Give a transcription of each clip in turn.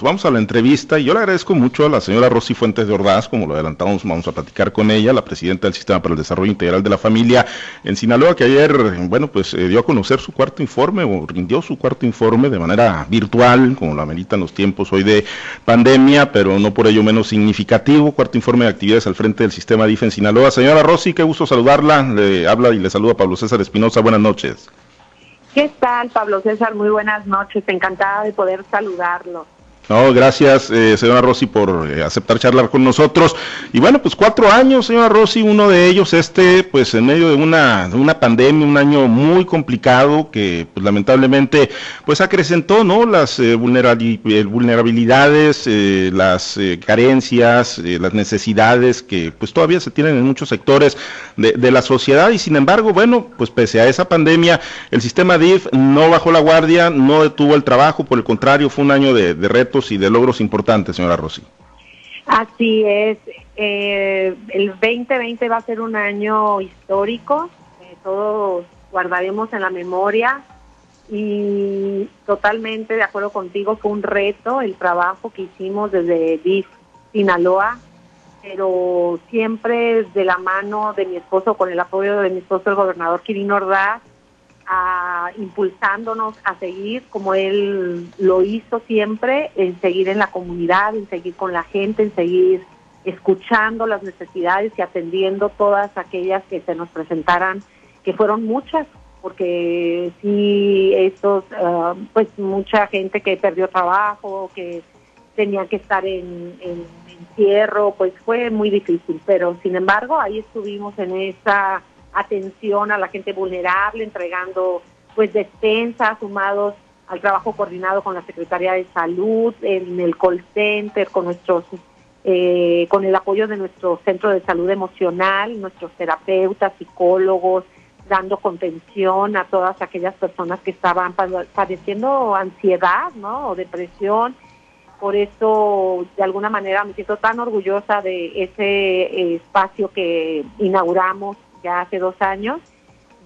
Vamos a la entrevista y yo le agradezco mucho a la señora Rosy Fuentes de Ordaz, como lo adelantamos, vamos a platicar con ella, la presidenta del Sistema para el Desarrollo Integral de la Familia en Sinaloa, que ayer, bueno, pues eh, dio a conocer su cuarto informe o rindió su cuarto informe de manera virtual, como lo ameritan los tiempos hoy de pandemia, pero no por ello menos significativo, cuarto informe de actividades al frente del Sistema DIF en Sinaloa. Señora Rosy, qué gusto saludarla, le habla y le saluda Pablo César Espinosa, buenas noches. ¿Qué tal, Pablo César? Muy buenas noches, encantada de poder saludarlo. No, gracias, eh, señora Rossi, por eh, aceptar charlar con nosotros. Y bueno, pues cuatro años, señora Rossi, uno de ellos, este, pues en medio de una, una pandemia, un año muy complicado que, pues lamentablemente, pues acrecentó, ¿no? Las eh, vulnerabilidades, las carencias, las necesidades que, pues todavía se tienen en muchos sectores de, de, la sociedad. Y sin embargo, bueno, pues pese a esa pandemia, el sistema DIF no bajó la guardia, no detuvo el trabajo, por el contrario, fue un año de, de reto y de logros importantes, señora Rossi. Así es. Eh, el 2020 va a ser un año histórico. Eh, todos guardaremos en la memoria y totalmente de acuerdo contigo, fue un reto el trabajo que hicimos desde DIF Sinaloa, pero siempre de la mano de mi esposo, con el apoyo de mi esposo, el gobernador Quirino Ordaz, impulsándonos a seguir como él lo hizo siempre, en seguir en la comunidad, en seguir con la gente, en seguir escuchando las necesidades y atendiendo todas aquellas que se nos presentaran, que fueron muchas, porque sí, estos, ah, pues mucha gente que perdió trabajo, que tenía que estar en, en encierro, pues fue muy difícil, pero sin embargo ahí estuvimos en esa atención a la gente vulnerable, entregando pues despensas sumados al trabajo coordinado con la Secretaría de Salud, en el call center, con nuestros eh, con el apoyo de nuestro centro de salud emocional, nuestros terapeutas, psicólogos, dando contención a todas aquellas personas que estaban padeciendo ansiedad, ¿no? O depresión. Por eso, de alguna manera, me siento tan orgullosa de ese eh, espacio que inauguramos ya hace dos años,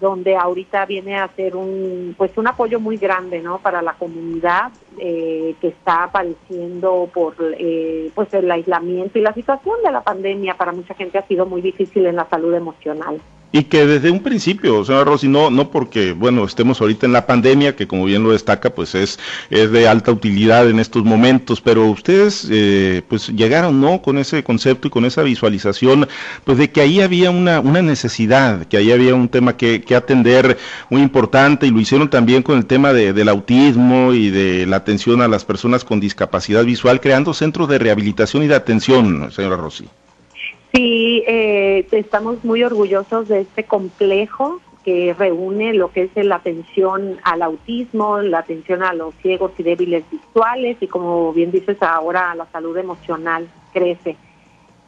donde ahorita viene a ser un pues un apoyo muy grande no para la comunidad eh, que está padeciendo por eh, pues el aislamiento y la situación de la pandemia. Para mucha gente ha sido muy difícil en la salud emocional y que desde un principio, señora Rossi, no, no porque, bueno, estemos ahorita en la pandemia, que como bien lo destaca, pues es, es de alta utilidad en estos momentos, pero ustedes, eh, pues llegaron, ¿no? Con ese concepto y con esa visualización, pues de que ahí había una, una necesidad, que ahí había un tema que, que atender muy importante y lo hicieron también con el tema de, del autismo y de la atención a las personas con discapacidad visual, creando centros de rehabilitación y de atención, señora Rossi. Sí, eh, estamos muy orgullosos de este complejo que reúne lo que es la atención al autismo, la atención a los ciegos y débiles visuales y como bien dices ahora la salud emocional crece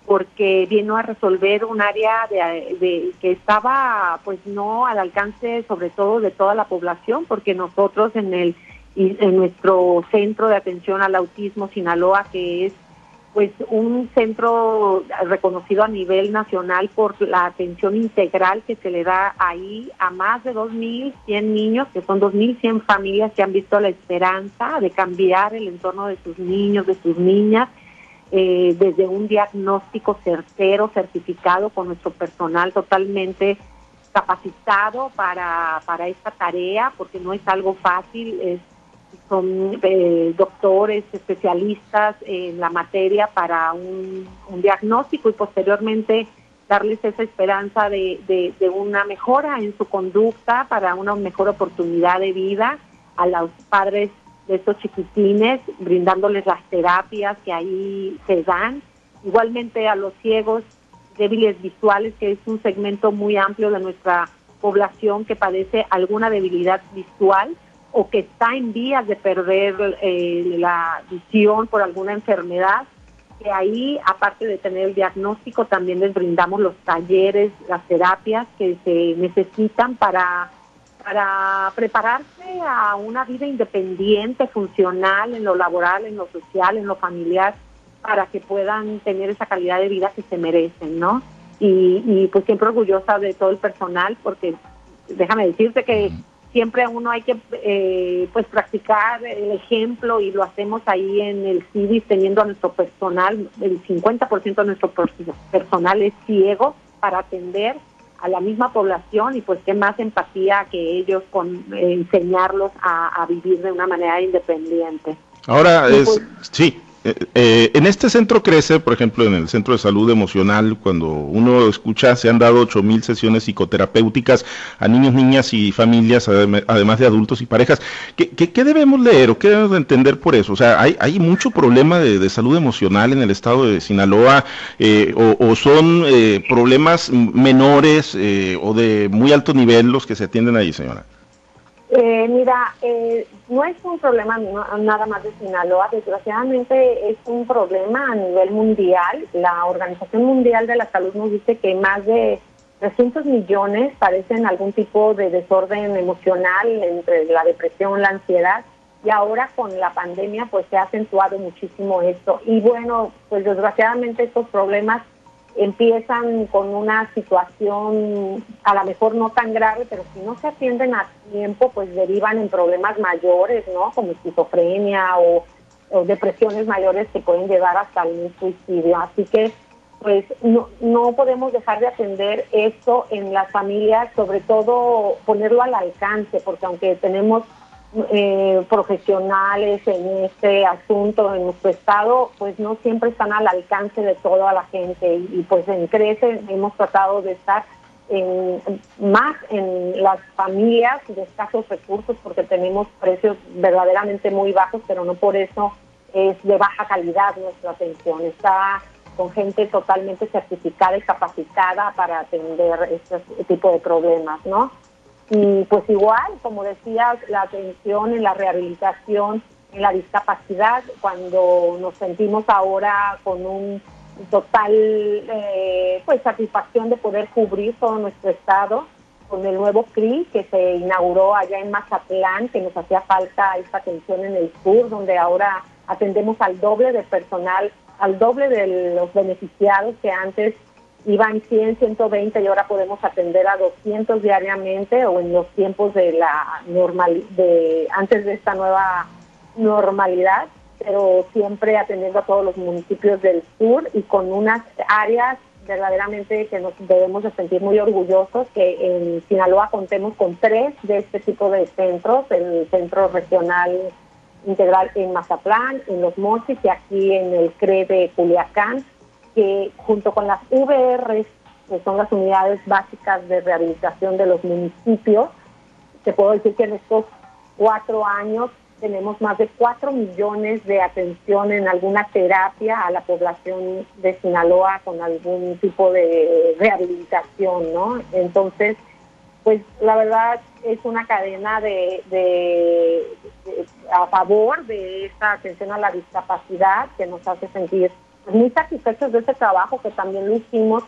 porque vino a resolver un área de, que estaba pues no al alcance sobre todo de toda la población porque nosotros en el en nuestro centro de atención al autismo Sinaloa que es pues un centro reconocido a nivel nacional por la atención integral que se le da ahí a más de 2.100 niños, que son 2.100 familias que han visto la esperanza de cambiar el entorno de sus niños, de sus niñas, eh, desde un diagnóstico certero, certificado con nuestro personal totalmente capacitado para, para esta tarea, porque no es algo fácil, es son eh, doctores, especialistas en la materia para un, diagnóstico y posteriormente darles esa esperanza de, de, una mejora en su conducta para una mejor oportunidad de vida a los padres de estos chiquitines, brindándoles las terapias que ahí se dan. Igualmente a los ciegos débiles visuales, que es un segmento muy amplio de nuestra población que padece alguna debilidad visual o que está en vías de perder eh, la visión por alguna enfermedad, que ahí, aparte de tener el diagnóstico, también les brindamos los talleres, las terapias que se necesitan para, para prepararse a una vida independiente, funcional, en lo laboral, en lo social, en lo familiar, para que puedan tener esa calidad de vida que se merecen, ¿no? Y, y pues siempre orgullosa de todo el personal, porque déjame decirte que siempre uno hay que eh, pues practicar el ejemplo y lo hacemos ahí en el CIDIS teniendo a nuestro personal, el 50% de nuestro personal es ciego para atender a la misma población y pues qué más empatía que ellos con eh, enseñarlos a, vivir de una manera independiente. Ahora es, pues, sí, eh, eh, en este centro crece, por ejemplo, en el centro de salud emocional, cuando uno escucha, se han dado ocho mil sesiones psicoterapéuticas a niños, niñas y familias, además de adultos y parejas. ¿Qué, debemos leer o qué debemos entender por eso? O sea, hay, mucho problema de, salud emocional en el estado de Sinaloa eh, o, son problemas menores o de muy alto nivel los que se atienden ahí, señora. Eh, mira, eh, no es un problema nada más de Sinaloa, desgraciadamente es un problema a nivel mundial. La Organización Mundial de la Salud nos dice que más de 300 millones padecen algún tipo de desorden emocional entre la depresión, la ansiedad y ahora con la pandemia pues se ha acentuado muchísimo esto. Y bueno, pues desgraciadamente estos problemas empiezan con una situación a lo mejor no tan grave, pero si no se atienden a tiempo, pues derivan en problemas mayores, ¿no? Como esquizofrenia o, depresiones mayores que pueden llevar hasta un suicidio. Así que, pues, no, no podemos dejar de atender esto en las familias, sobre todo ponerlo al alcance, porque aunque tenemos eh, profesionales en este asunto en nuestro estado, pues no siempre están al alcance de toda la gente y, pues en Crece hemos tratado de estar en, más en las familias de escasos recursos porque tenemos precios verdaderamente muy bajos, pero no por eso es de baja calidad nuestra atención. Está con gente totalmente certificada y capacitada para atender este tipo de problemas, ¿no? Y pues igual, como decías, la atención en la rehabilitación, en la discapacidad, cuando nos sentimos ahora con un total eh, pues satisfacción de poder cubrir todo nuestro estado con el nuevo CRI que se inauguró allá en Mazatlán, que nos hacía falta esta atención en el sur, donde ahora atendemos al doble de personal, al doble de los beneficiados que antes iban 100, 120 y ahora podemos atender a 200 diariamente o en los tiempos de la normal de antes de esta nueva normalidad, pero siempre atendiendo a todos los municipios del sur y con unas áreas verdaderamente que nos debemos de sentir muy orgullosos que en Sinaloa contemos con tres de este tipo de centros, el Centro Regional Integral en Mazatlán, en Los Mochis y aquí en el CRE de Culiacán que junto con las VRs, que son las unidades básicas de rehabilitación de los municipios, te puedo decir que en estos cuatro años tenemos más de cuatro millones de atención en alguna terapia a la población de Sinaloa con algún tipo de rehabilitación, ¿no? Entonces, pues la verdad es una cadena de, de, a favor de esta atención a la discapacidad que nos hace sentir muy satisfechos de ese trabajo que también lo hicimos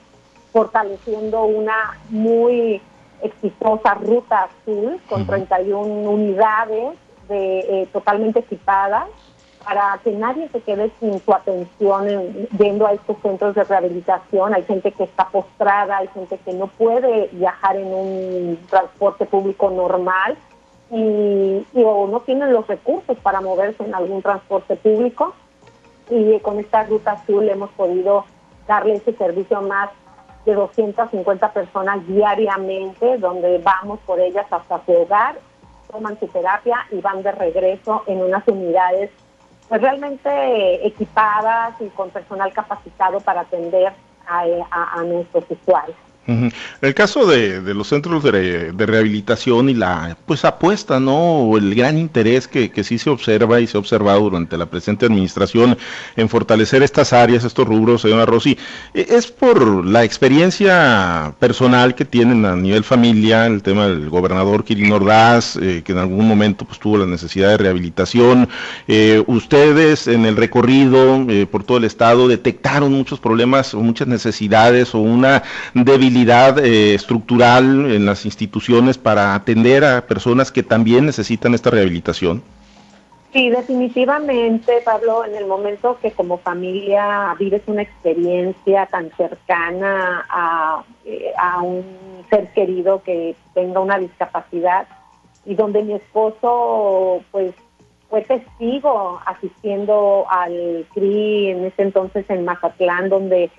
fortaleciendo una muy exitosa ruta azul con 31 unidades de, eh, totalmente equipadas para que nadie se quede sin su atención en, yendo a estos centros de rehabilitación. Hay gente que está postrada, hay gente que no puede viajar en un transporte público normal y, y o no tienen los recursos para moverse en algún transporte público y con esta ruta azul hemos podido darle ese servicio a más de 250 personas diariamente, donde vamos por ellas hasta su hogar, toman su terapia y van de regreso en unas unidades pues realmente equipadas y con personal capacitado para atender a, a nuestros usuarios. El caso de, los centros de, rehabilitación y la pues apuesta, ¿no? O el gran interés que, que, sí se observa y se ha observado durante la presente administración en fortalecer estas áreas, estos rubros, señora Rossi, e, es por la experiencia personal que tienen a nivel familia, el tema del gobernador Kirin Ordaz, eh, que en algún momento pues tuvo la necesidad de rehabilitación. Eh, ustedes en el recorrido eh, por todo el estado detectaron muchos problemas o muchas necesidades o una debilidad eh, estructural en las instituciones para atender a personas que también necesitan esta rehabilitación? Sí, definitivamente, Pablo, en el momento que como familia vives una experiencia tan cercana a, eh, a un ser querido que tenga una discapacidad, y donde mi esposo pues fue testigo asistiendo al CRI en ese entonces en Mazatlán, donde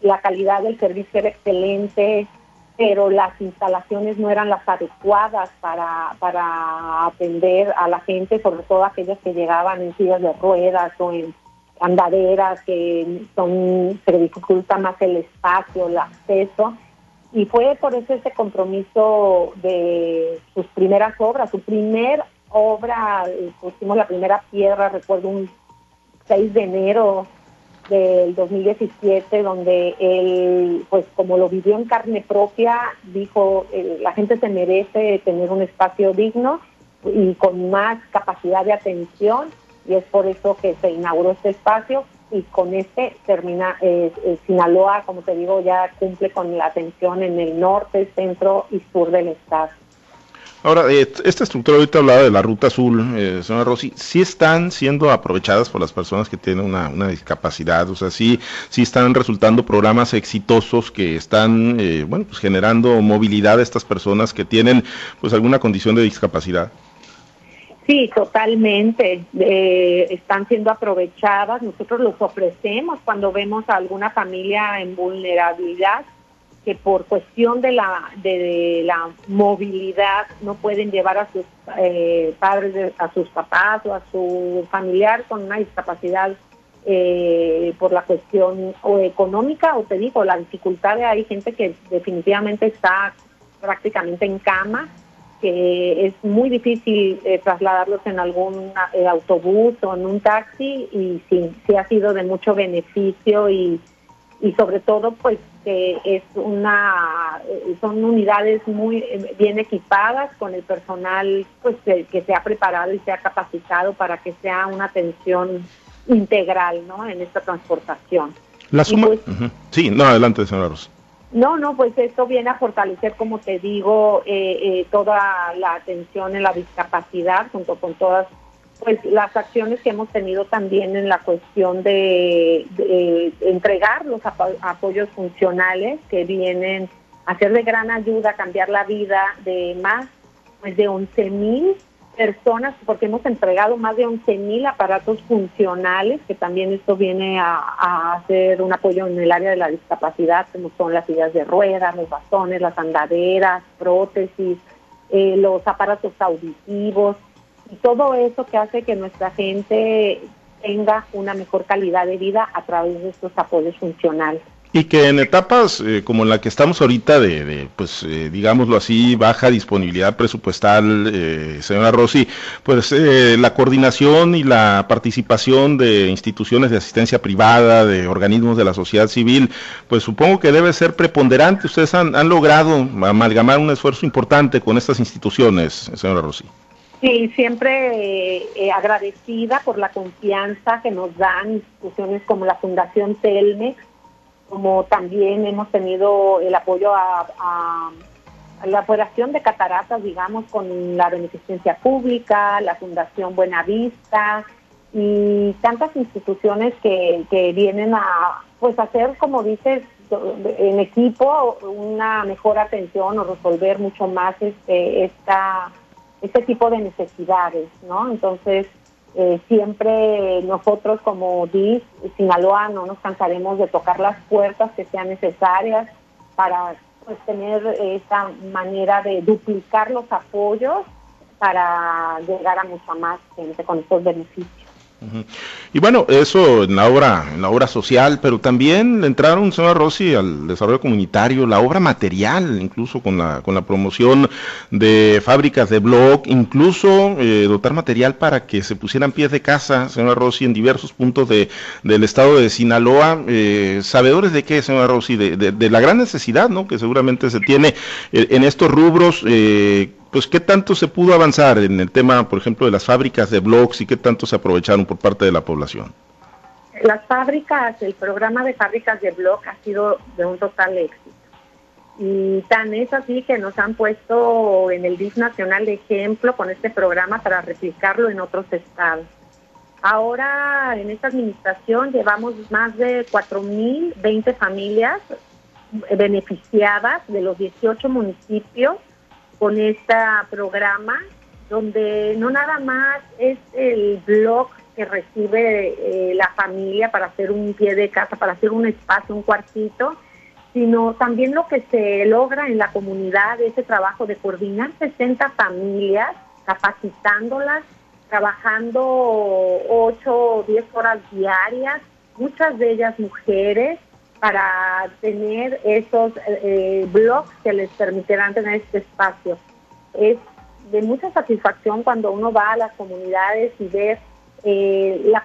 la calidad del servicio era excelente, pero las instalaciones no eran las adecuadas para, para atender a la gente, sobre todo aquellos que llegaban en sillas de ruedas o en andaderas, que son, se dificulta más el espacio, el acceso. Y fue por eso ese compromiso de sus primeras obras. Su primer obra, eh, pusimos la primera piedra, recuerdo un 6 de enero del 2017, donde él, pues como lo vivió en carne propia, dijo, eh, la gente se merece tener un espacio digno y con más capacidad de atención, y es por eso que se inauguró este espacio y con este termina, eh, eh, Sinaloa, como te digo, ya cumple con la atención en el norte, centro y sur del estado. Ahora, eh, esta estructura ahorita hablaba de la ruta azul, eh, señora Rossi, ¿sí están siendo aprovechadas por las personas que tienen una, discapacidad? O sea, ¿sí, sí están resultando programas exitosos que están, eh, bueno, pues generando movilidad a estas personas que tienen, pues, alguna condición de discapacidad? Sí, totalmente. Eh, están siendo aprovechadas. Nosotros los ofrecemos cuando vemos a alguna familia en vulnerabilidad que por cuestión de la, de, la movilidad no pueden llevar a sus eh, padres, a sus papás o a su familiar con una discapacidad eh, por la cuestión o económica o te digo, la dificultad de hay gente que definitivamente está prácticamente en cama, que es muy difícil eh, trasladarlos en algún autobús o en un taxi y sí, sí ha sido de mucho beneficio y y sobre todo pues que es una son unidades muy bien equipadas con el personal pues que, se ha preparado y se ha capacitado para que sea una atención integral no en esta transportación. La suma pues, sí no adelante señora Rosa. No, no, pues esto viene a fortalecer, como te digo, eh, eh, toda la atención en la discapacidad junto con todas pues las acciones que hemos tenido también en la cuestión de, entregar los apoyos funcionales que vienen a ser de gran ayuda a cambiar la vida de más pues de 11 mil personas, porque hemos entregado más de 11 mil aparatos funcionales, que también esto viene a, hacer un apoyo en el área de la discapacidad, como son las sillas de ruedas, los bastones, las andaderas, prótesis, eh, los aparatos auditivos, y todo eso que hace que nuestra gente tenga una mejor calidad de vida a través de estos apoyos funcionales. Y que en etapas eh, como la que estamos ahorita de, pues eh, digámoslo así, baja disponibilidad presupuestal, eh, señora Rossi, pues la coordinación y la participación de instituciones de asistencia privada, de organismos de la sociedad civil, pues supongo que debe ser preponderante. Ustedes han, han logrado amalgamar un esfuerzo importante con estas instituciones, señora Rossi. Sí, siempre eh, agradecida por la confianza que nos dan instituciones como la Fundación Telmex, como también hemos tenido el apoyo a, la operación de cataratas, digamos, con la beneficencia pública, la Fundación Buenavista y tantas instituciones que, que vienen a pues hacer, como dices, en equipo una mejor atención o resolver mucho más este esta este tipo de necesidades, ¿no? Entonces, eh, siempre nosotros como DIS, Sinaloa, no nos cansaremos de tocar las puertas que sean necesarias para pues, tener esa manera de duplicar los apoyos para llegar a mucha más gente con estos beneficios. Y bueno, eso en la obra, en la obra social, pero también entraron, señora Rossi, al desarrollo comunitario, la obra material, incluso con la, con la promoción de fábricas de blog, incluso eh, dotar material para que se pusieran pies de casa, señora Rossi, en diversos puntos de, del estado de Sinaloa. Eh, ¿Sabedores de qué, señora Rossi? De, de, la gran necesidad, ¿no? Que seguramente se tiene eh, en estos rubros. Pues qué tanto se pudo avanzar en el tema, por ejemplo, de las fábricas de blogs y qué tanto se aprovecharon por parte de la población. Las fábricas, el programa de fábricas de blog ha sido de un total éxito. Y tan es así que nos han puesto en el DIF nacional de ejemplo con este programa para replicarlo en otros estados. Ahora en esta administración llevamos más de 4.020 familias beneficiadas de los 18 municipios con este programa donde no nada más es el blog que recibe eh, la familia para hacer un pie de casa, para hacer un espacio, un cuartito, sino también lo que se logra en la comunidad, ese trabajo de coordinar 60 familias, capacitándolas, trabajando 8 o 10 horas diarias, muchas de ellas mujeres, para tener esos eh, blogs que les permitirán tener este espacio. Es de mucha satisfacción cuando uno va a las comunidades y ve eh, la,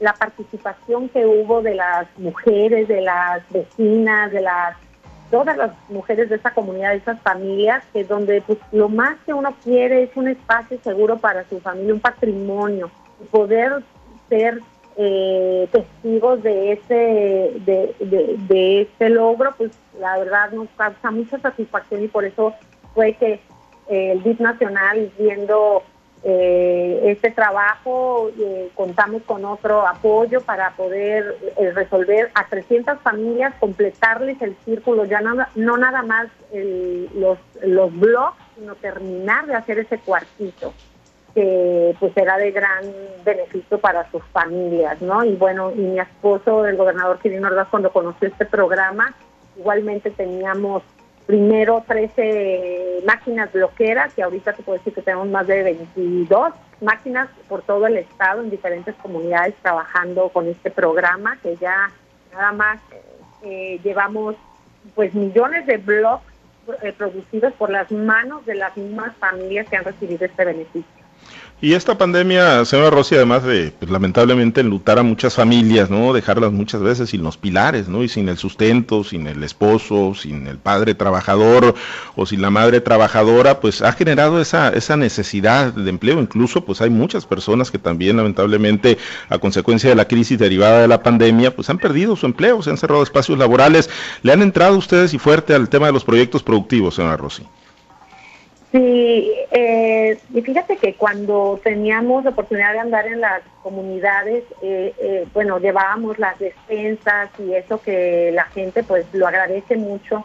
la participación que hubo de las mujeres, de las vecinas, de las todas las mujeres de esa comunidad, de esas familias, que donde pues, lo más que uno quiere es un espacio seguro para su familia, un patrimonio, poder ser eh, testigos de ese de, de, logro, pues la verdad nos causa mucha satisfacción y por eso fue que eh, el DIP Nacional, viendo eh, este trabajo, eh, contamos con otro apoyo para poder resolver a 300 familias, completarles el círculo, ya no, no nada más los, los blogs, sino terminar de hacer ese cuartito que pues era de gran beneficio para sus familias, ¿no? Y bueno, y mi esposo, el gobernador Quirino Ordaz, cuando conoció este programa, igualmente teníamos primero 13 máquinas bloqueras, y ahorita te puedo decir que tenemos más de 22 máquinas por todo el estado en diferentes comunidades trabajando con este programa, que ya nada más eh, llevamos pues millones de blogs eh, producidos por las manos de las mismas familias que han recibido este beneficio. Y esta pandemia, señora Rossi, además de pues, lamentablemente enlutar a muchas familias, ¿no? Dejarlas muchas veces sin los pilares, ¿no? Y sin el sustento, sin el esposo, sin el padre trabajador o sin la madre trabajadora, pues ha generado esa, esa necesidad de empleo. Incluso, pues hay muchas personas que también lamentablemente a consecuencia de la crisis derivada de la pandemia, pues han perdido su empleo, se han cerrado espacios laborales. ¿Le han entrado ustedes y fuerte al tema de los proyectos productivos, señora Rossi? Sí, eh, y fíjate que cuando teníamos la oportunidad de andar en las comunidades, eh, eh, bueno, llevábamos las despensas y eso que la gente pues lo agradece mucho,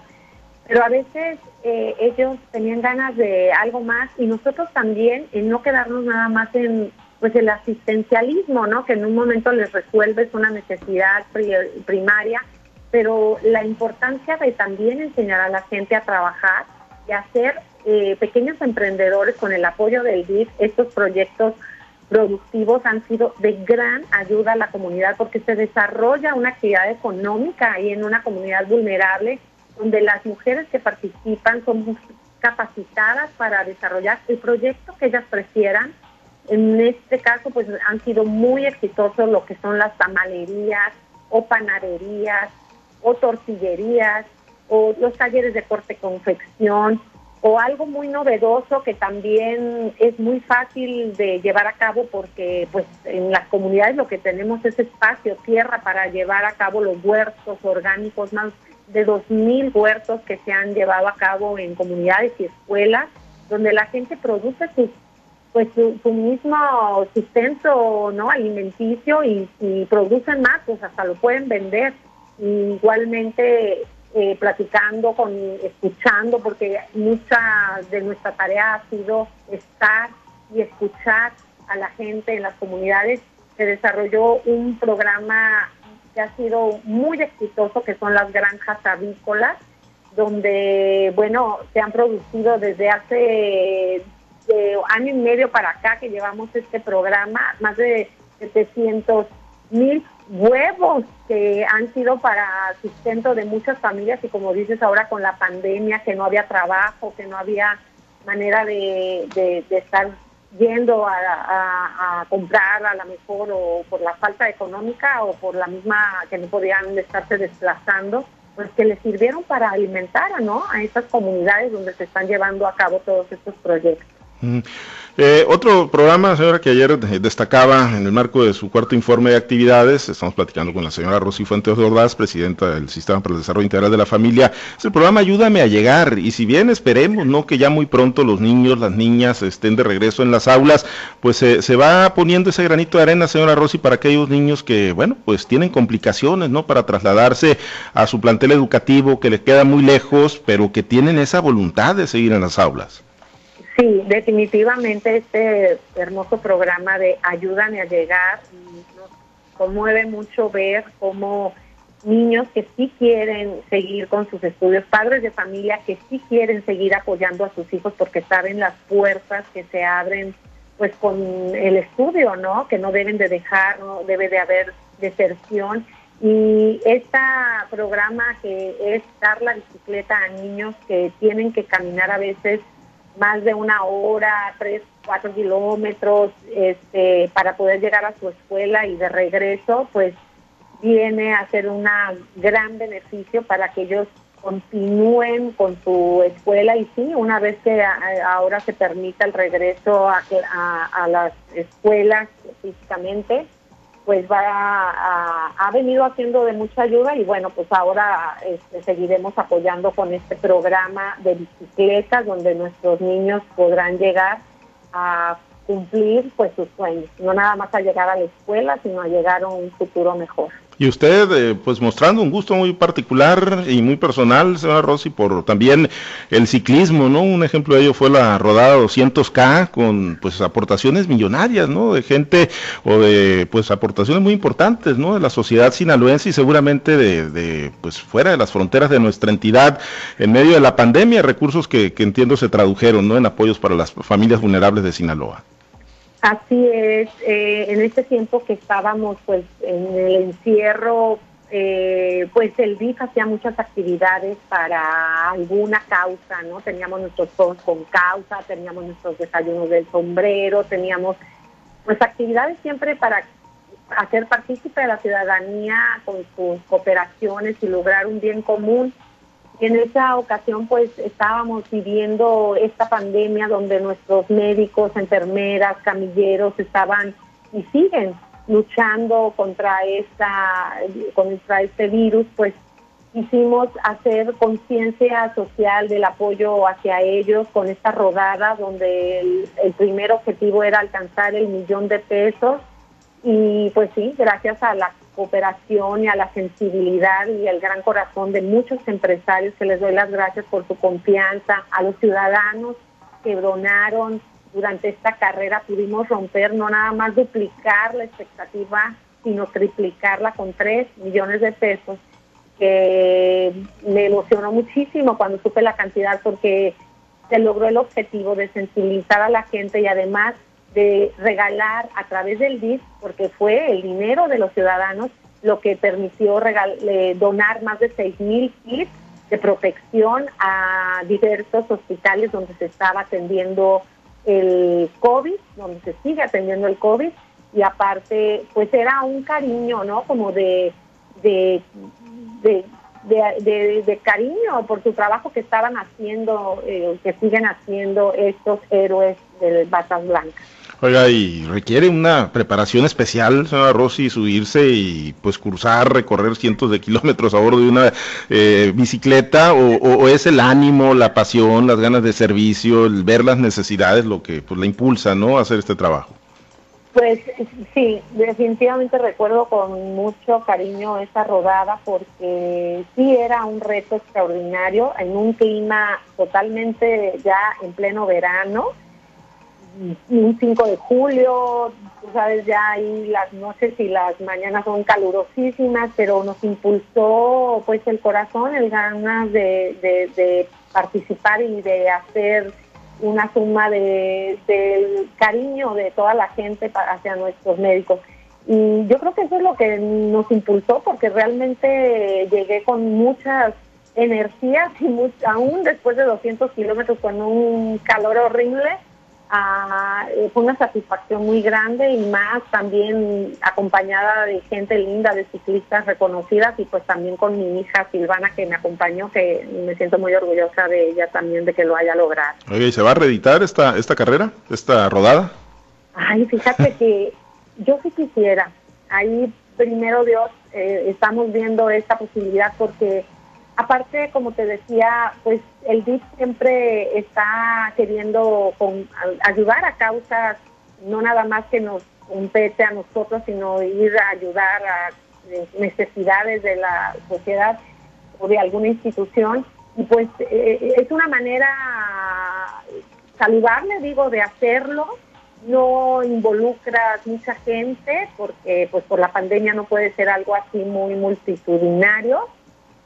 pero a veces eh, ellos tenían ganas de algo más y nosotros también en no quedarnos nada más en pues el asistencialismo, ¿no? Que en un momento les resuelves una necesidad primaria, pero la importancia de también enseñar a la gente a trabajar y hacer eh, pequeños emprendedores con el apoyo del DIF, estos proyectos productivos han sido de gran ayuda a la comunidad porque se desarrolla una actividad económica ahí en una comunidad vulnerable donde las mujeres que participan son capacitadas para desarrollar el proyecto que ellas prefieran. En este caso, pues han sido muy exitosos lo que son las tamalerías o panaderías o tortillerías o los talleres de corte confección o algo muy novedoso que también es muy fácil de llevar a cabo porque pues en las comunidades lo que tenemos es espacio, tierra para llevar a cabo los huertos orgánicos, más de 2.000 huertos que se han llevado a cabo en comunidades y escuelas, donde la gente produce su, pues su, mismo sustento no alimenticio y si producen más, pues hasta lo pueden vender. igualmente eh, platicando, con, escuchando, porque mucha de nuestra tarea ha sido estar y escuchar a la gente en las comunidades. Se desarrolló un programa que ha sido muy exitoso, que son las granjas avícolas, donde, bueno, se han producido desde hace año y medio para acá que llevamos este programa, más de 700 mil huevos que han sido para sustento de muchas familias y como dices ahora con la pandemia, que no había trabajo, que no había manera de, de, estar yendo a, comprar a lo mejor o por la falta económica o por la misma que no podían estarse desplazando, pues que les sirvieron para alimentar ¿no? a estas comunidades donde se están llevando a cabo todos estos proyectos. Eh, otro programa, señora, que ayer destacaba en el marco de su cuarto informe de actividades, estamos platicando con la señora Rosy Fuentes Ordaz, presidenta del Sistema para el Desarrollo Integral de la Familia, es el programa Ayúdame a llegar, y si bien esperemos, ¿no?, que ya muy pronto los niños, las niñas estén de regreso en las aulas, pues se va poniendo ese granito de arena, señora Rosy, para aquellos niños que, bueno, pues tienen complicaciones, ¿no?, para trasladarse a su plantel educativo, que les queda muy lejos, pero que tienen esa voluntad de seguir en las aulas. Sí, definitivamente este hermoso programa de Ayúdame a llegar nos conmueve mucho ver cómo niños que sí quieren seguir con sus estudios, padres de familia que sí quieren seguir apoyando a sus hijos porque saben las puertas que se abren pues con el estudio, ¿no? Que no deben de dejar, no debe de haber deserción. Y este programa que es dar la bicicleta a niños que tienen que caminar a veces más de una hora, tres, cuatro kilómetros, este, para poder llegar a su escuela y de regreso, pues viene a ser un gran beneficio para que ellos continúen con su escuela. Y sí, una vez que ahora se permita el regreso a, a, las escuelas físicamente, pues va a, ha venido haciendo de mucha ayuda y bueno, pues ahora este, seguiremos apoyando con este programa de bicicletas donde nuestros niños podrán llegar a cumplir pues sus sueños, no nada más a llegar a la escuela, sino a llegar a un futuro mejor. Y usted, eh, pues mostrando un gusto muy particular y muy personal, señora Rossi, por también el ciclismo, ¿no? Un ejemplo de ello fue la rodada 200K con, pues, aportaciones millonarias, ¿no? De gente o de, pues, aportaciones muy importantes, ¿no? De la sociedad sinaloense y seguramente de, de pues, fuera de las fronteras de nuestra entidad en medio de la pandemia, recursos que, que entiendo se tradujeron, ¿no? En apoyos para las familias vulnerables de Sinaloa. Así es, eh, en este tiempo que estábamos pues en el encierro, eh, pues el DIF hacía muchas actividades para alguna causa, ¿no? Teníamos nuestros juegos con causa, teníamos nuestros desayunos del sombrero, teníamos pues actividades siempre para hacer partícipe de la ciudadanía con sus cooperaciones y lograr un bien común en esa ocasión pues estábamos viviendo esta pandemia donde nuestros médicos, enfermeras, camilleros estaban y siguen luchando contra esta contra este virus, pues quisimos hacer conciencia social del apoyo hacia ellos con esta rodada donde el, el primer objetivo era alcanzar el millón de pesos y pues sí, gracias a la cooperación y a la sensibilidad y el gran corazón de muchos empresarios que les doy las gracias por su confianza, a los ciudadanos que donaron. Durante esta carrera, pudimos romper, no nada más duplicar la expectativa, sino triplicarla con 3 millones de pesos, que me emocionó muchísimo cuando supe la cantidad porque se logró el objetivo de sensibilizar a la gente y además de regalar a través del DIF, porque fue el dinero de los ciudadanos lo que permitió eh, donar más de 6 mil kits de protección a diversos hospitales donde se estaba atendiendo el COVID, donde se sigue atendiendo el COVID, y aparte, pues era un cariño, ¿no? Como de, de, de, cariño por su trabajo que estaban haciendo, eh, que siguen haciendo estos héroes de batas blancas. Oiga, y requiere una preparación especial, señora Rossi, subirse y pues cruzar, recorrer cientos de kilómetros a bordo de una eh, bicicleta, o, es el ánimo, la pasión, las ganas de servicio, el ver las necesidades lo que pues la impulsa, ¿no? A hacer este trabajo. Pues sí, definitivamente recuerdo con mucho cariño esa rodada porque sí era un reto extraordinario en un clima totalmente ya en pleno verano un 5 de julio, tú sabes, ya ahí las noches y las mañanas son calurosísimas, pero nos impulsó pues el corazón, el ganas de, de, participar y de hacer una suma de, del cariño de toda la gente hacia nuestros médicos. Y yo creo que eso es lo que nos impulsó porque realmente llegué con muchas energías y aún después de 200 kilómetros con un calor horrible, eh, fue una satisfacción muy grande y más también acompañada de gente linda, de ciclistas reconocidas y pues también con mi hija Silvana que me acompañó, que me siento muy orgullosa de ella también de que lo haya logrado. Oye, ¿y se va a reeditar esta, esta carrera, esta rodada? Ay, fíjate que yo sí quisiera. Ahí primero Dios, eh, estamos viendo esta posibilidad porque Aparte, como te decía, pues el DIP siempre está queriendo ayudar a causas, no nada más que nos compete a nosotros, sino ir a ayudar a eh, necesidades de la sociedad o de alguna institución. Y pues eh, es una manera saludable, digo, de hacerlo. No involucra mucha gente porque pues por la pandemia no puede ser algo así muy multitudinario,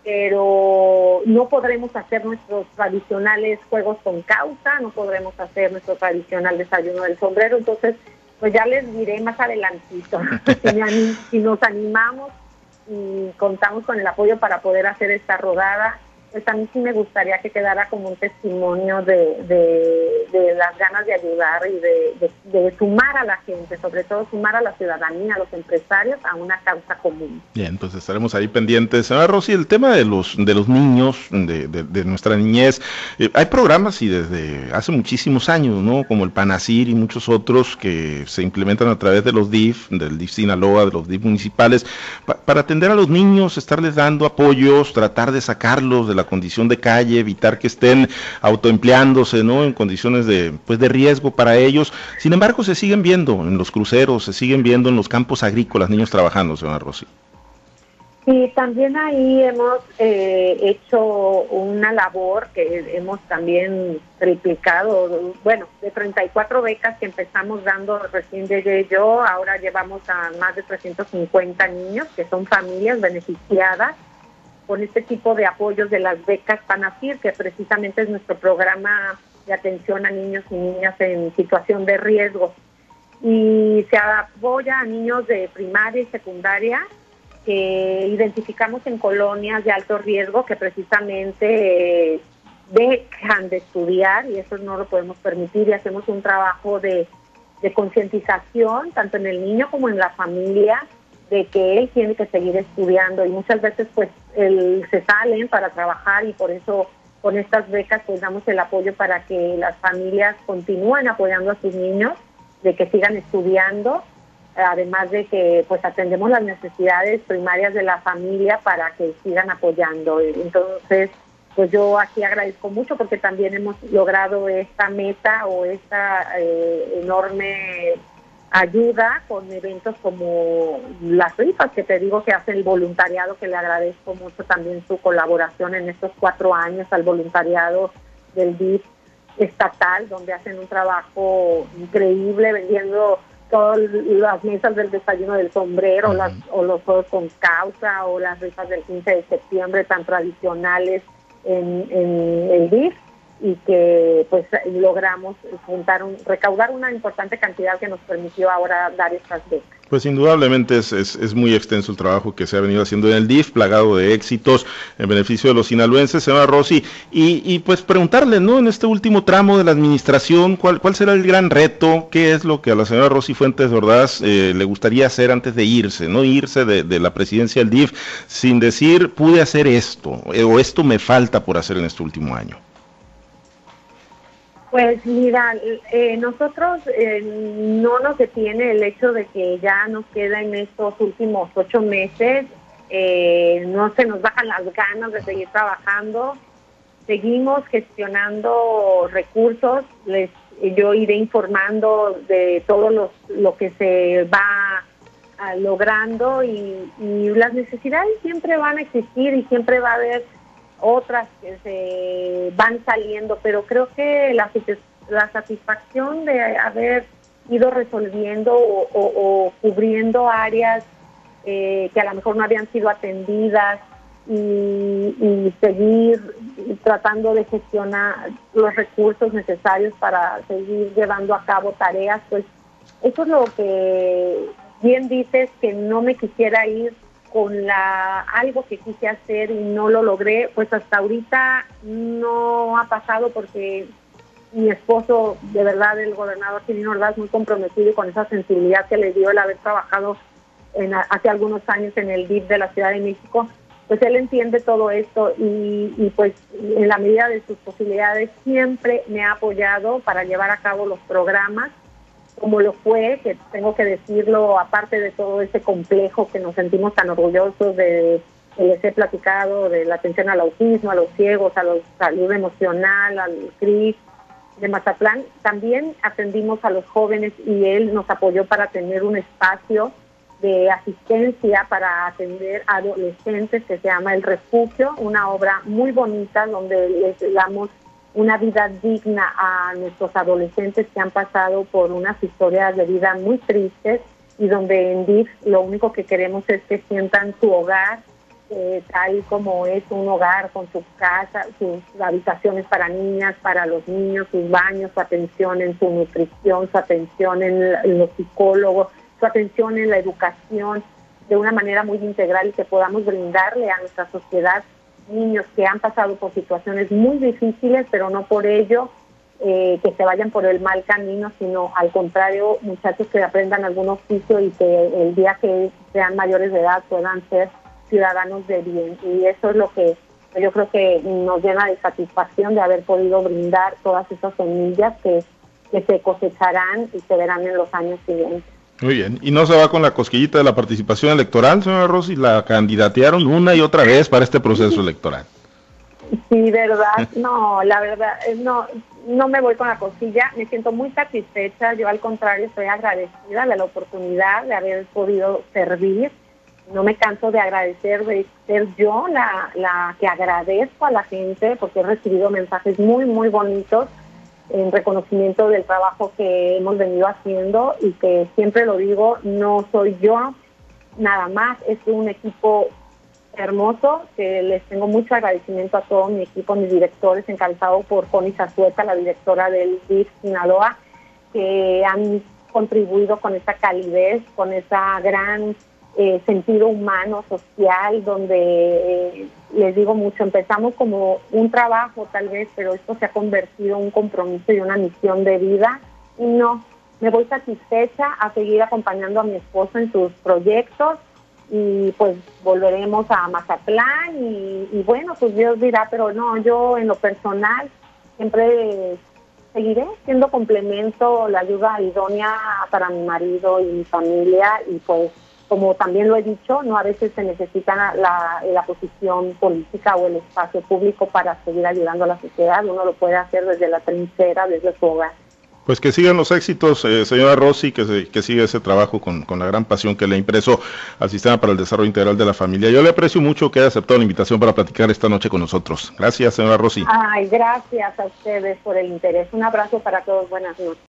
pero no podremos hacer nuestros tradicionales juegos con causa, no podremos hacer nuestro tradicional desayuno del sombrero, entonces pues ya les diré más adelantito si, nos animamos y contamos con el apoyo para poder hacer esta rodada pues a mí sí me gustaría que quedara como un testimonio de, de, las ganas de ayudar y de, sumar a la gente, sobre todo sumar a la ciudadanía, a los empresarios, a una causa común. Bien, entonces estaremos ahí pendientes. Señora Rosy, el tema de los, de los niños, de, nuestra niñez, eh, hay programas y desde hace muchísimos años, ¿no? Como el Panacir y muchos otros que se implementan a través de los DIF, del DIF Sinaloa, de los DIF municipales, para atender a los niños, estarles dando apoyos, tratar de sacarlos de la condición de calle, evitar que estén autoempleándose, ¿no? En condiciones de, pues, de riesgo para ellos. Sin embargo, se siguen viendo en los cruceros, se siguen viendo en los campos agrícolas niños trabajando, señora Rossi. Sí, también ahí hemos eh, hecho una labor que hemos también triplicado, bueno, de 34 becas que empezamos dando recién llegué yo, ahora llevamos a más de 350 niños que son familias beneficiadas con este tipo de apoyos de las becas PANAFIR, que precisamente es nuestro programa de atención a niños y niñas en situación de riesgo. Y se apoya a niños de primaria y secundaria que identificamos en colonias de alto riesgo que precisamente eh, dejan de estudiar y eso no lo podemos permitir y hacemos un trabajo de, de concientización tanto en el niño como en la familia de que él tiene que seguir estudiando y muchas veces pues él, se salen para trabajar y por eso con estas becas pues damos el apoyo para que las familias continúen apoyando a sus niños, de que sigan estudiando, además de que pues atendemos las necesidades primarias de la familia para que sigan apoyando. Entonces, pues yo aquí agradezco mucho porque también hemos logrado esta meta o esta eh, enorme ayuda con eventos como las rifas que te digo que hace el voluntariado, que le agradezco mucho también su colaboración en estos cuatro años al voluntariado del DIF estatal, donde hacen un trabajo increíble vendiendo todas las mesas del desayuno del sombrero, las, o los juegos con causa, o las rifas del 15 de septiembre tan tradicionales en, en el DIF y que pues logramos juntar un, recaudar una importante cantidad que nos permitió ahora dar estas becas. Pues indudablemente es, es, muy extenso el trabajo que se ha venido haciendo en el DIF, plagado de éxitos en beneficio de los sinaloenses, señora Rossi, y, pues preguntarle, ¿no? En este último tramo de la administración, ¿cuál, cuál será el gran reto? ¿Qué es lo que a la señora Rossi Fuentes Ordaz eh, le gustaría hacer antes de irse, no irse de, de, la presidencia del DIF sin decir, pude hacer esto, eh, o esto me falta por hacer en este último año? Pues mira, eh, nosotros eh, no nos detiene el hecho de que ya nos queda en estos últimos ocho meses, eh, no se nos bajan las ganas de seguir trabajando, seguimos gestionando recursos, les, yo iré informando de todo lo, lo que se va ah, logrando y, y las necesidades siempre van a existir y siempre va a haber otras que se van saliendo, pero creo que la, la satisfacción de haber ido resolviendo o, cubriendo áreas eh, que a lo mejor no habían sido atendidas y, seguir tratando de gestionar los recursos necesarios para seguir llevando a cabo tareas, pues eso es lo que bien dices que no me quisiera ir con la algo que quise hacer y no lo logré, pues hasta ahorita no ha pasado porque mi esposo, de verdad, el gobernador Cirino Ordaz, muy comprometido con esa sensibilidad que le dio el haber trabajado en, hace algunos años en el DIP de la Ciudad de México, pues él entiende todo esto y, y pues en la medida de sus posibilidades siempre me ha apoyado para llevar a cabo los programas como lo fue, que tengo que decirlo, aparte de todo ese complejo que nos sentimos tan orgullosos de les he platicado, de la atención al autismo, a los ciegos, a la salud emocional, al CRIS de Mazatlán, también atendimos a los jóvenes y él nos apoyó para tener un espacio de asistencia para atender a adolescentes que se llama El Refugio, una obra muy bonita donde les damos una vida digna a nuestros adolescentes que han pasado por unas historias de vida muy tristes y donde en DIF lo único que queremos es que sientan su hogar eh, tal como es un hogar con su casa, sus habitaciones para niñas, para los niños, sus baños, su atención en su nutrición, su atención en, en los psicólogos, su atención en la educación de una manera muy integral y que podamos brindarle a nuestra sociedad niños que han pasado por situaciones muy difíciles, pero no por ello eh, que se vayan por el mal camino, sino al contrario, muchachos que aprendan algún oficio y que el día que sean mayores de edad puedan ser ciudadanos de bien. Y eso es lo que yo creo que nos llena de satisfacción de haber podido brindar todas esas semillas que, que se cosecharán y se verán en los años siguientes. Muy bien. ¿Y no se va con la cosquillita de la participación electoral, señora Rossi? La candidatearon una y otra vez para este proceso electoral. Sí, verdad. No, la verdad, eh, no, no me voy con la cosquilla. Me siento muy satisfecha. Yo, al contrario, estoy agradecida de la oportunidad de haber podido servir. No me canso de agradecer, de ser yo la, la que agradezco a la gente, porque he recibido mensajes muy, muy bonitos en reconocimiento del trabajo que hemos venido haciendo y que siempre lo digo, no soy yo nada más, es un equipo hermoso, que les tengo mucho agradecimiento a todo mi equipo, mis directores, encabezado por Connie Zazueta, la directora del DIF Sinaloa, que han contribuido con esa calidez, con esa gran eh, sentido humano, social, donde eh, les digo mucho, empezamos como un trabajo tal vez, pero esto se ha convertido en un compromiso y una misión de vida. Y no, me voy satisfecha a seguir acompañando a mi esposo en sus proyectos y pues volveremos a Mazatlán y, y bueno, pues Dios dirá, pero no, yo en lo personal siempre seguiré siendo complemento, la ayuda idónea para mi marido y mi familia y pues como también lo he dicho, no a veces se necesita la, la, posición política o el espacio público para seguir ayudando a la sociedad, uno lo puede hacer desde la trinchera, desde su hogar. Pues que sigan los éxitos, eh, señora Rossi, que, que siga ese trabajo con, con, la gran pasión que le impreso al Sistema para el Desarrollo Integral de la Familia. Yo le aprecio mucho que haya aceptado la invitación para platicar esta noche con nosotros. Gracias, señora Rossi. Ay, gracias a ustedes por el interés. Un abrazo para todos. Buenas noches.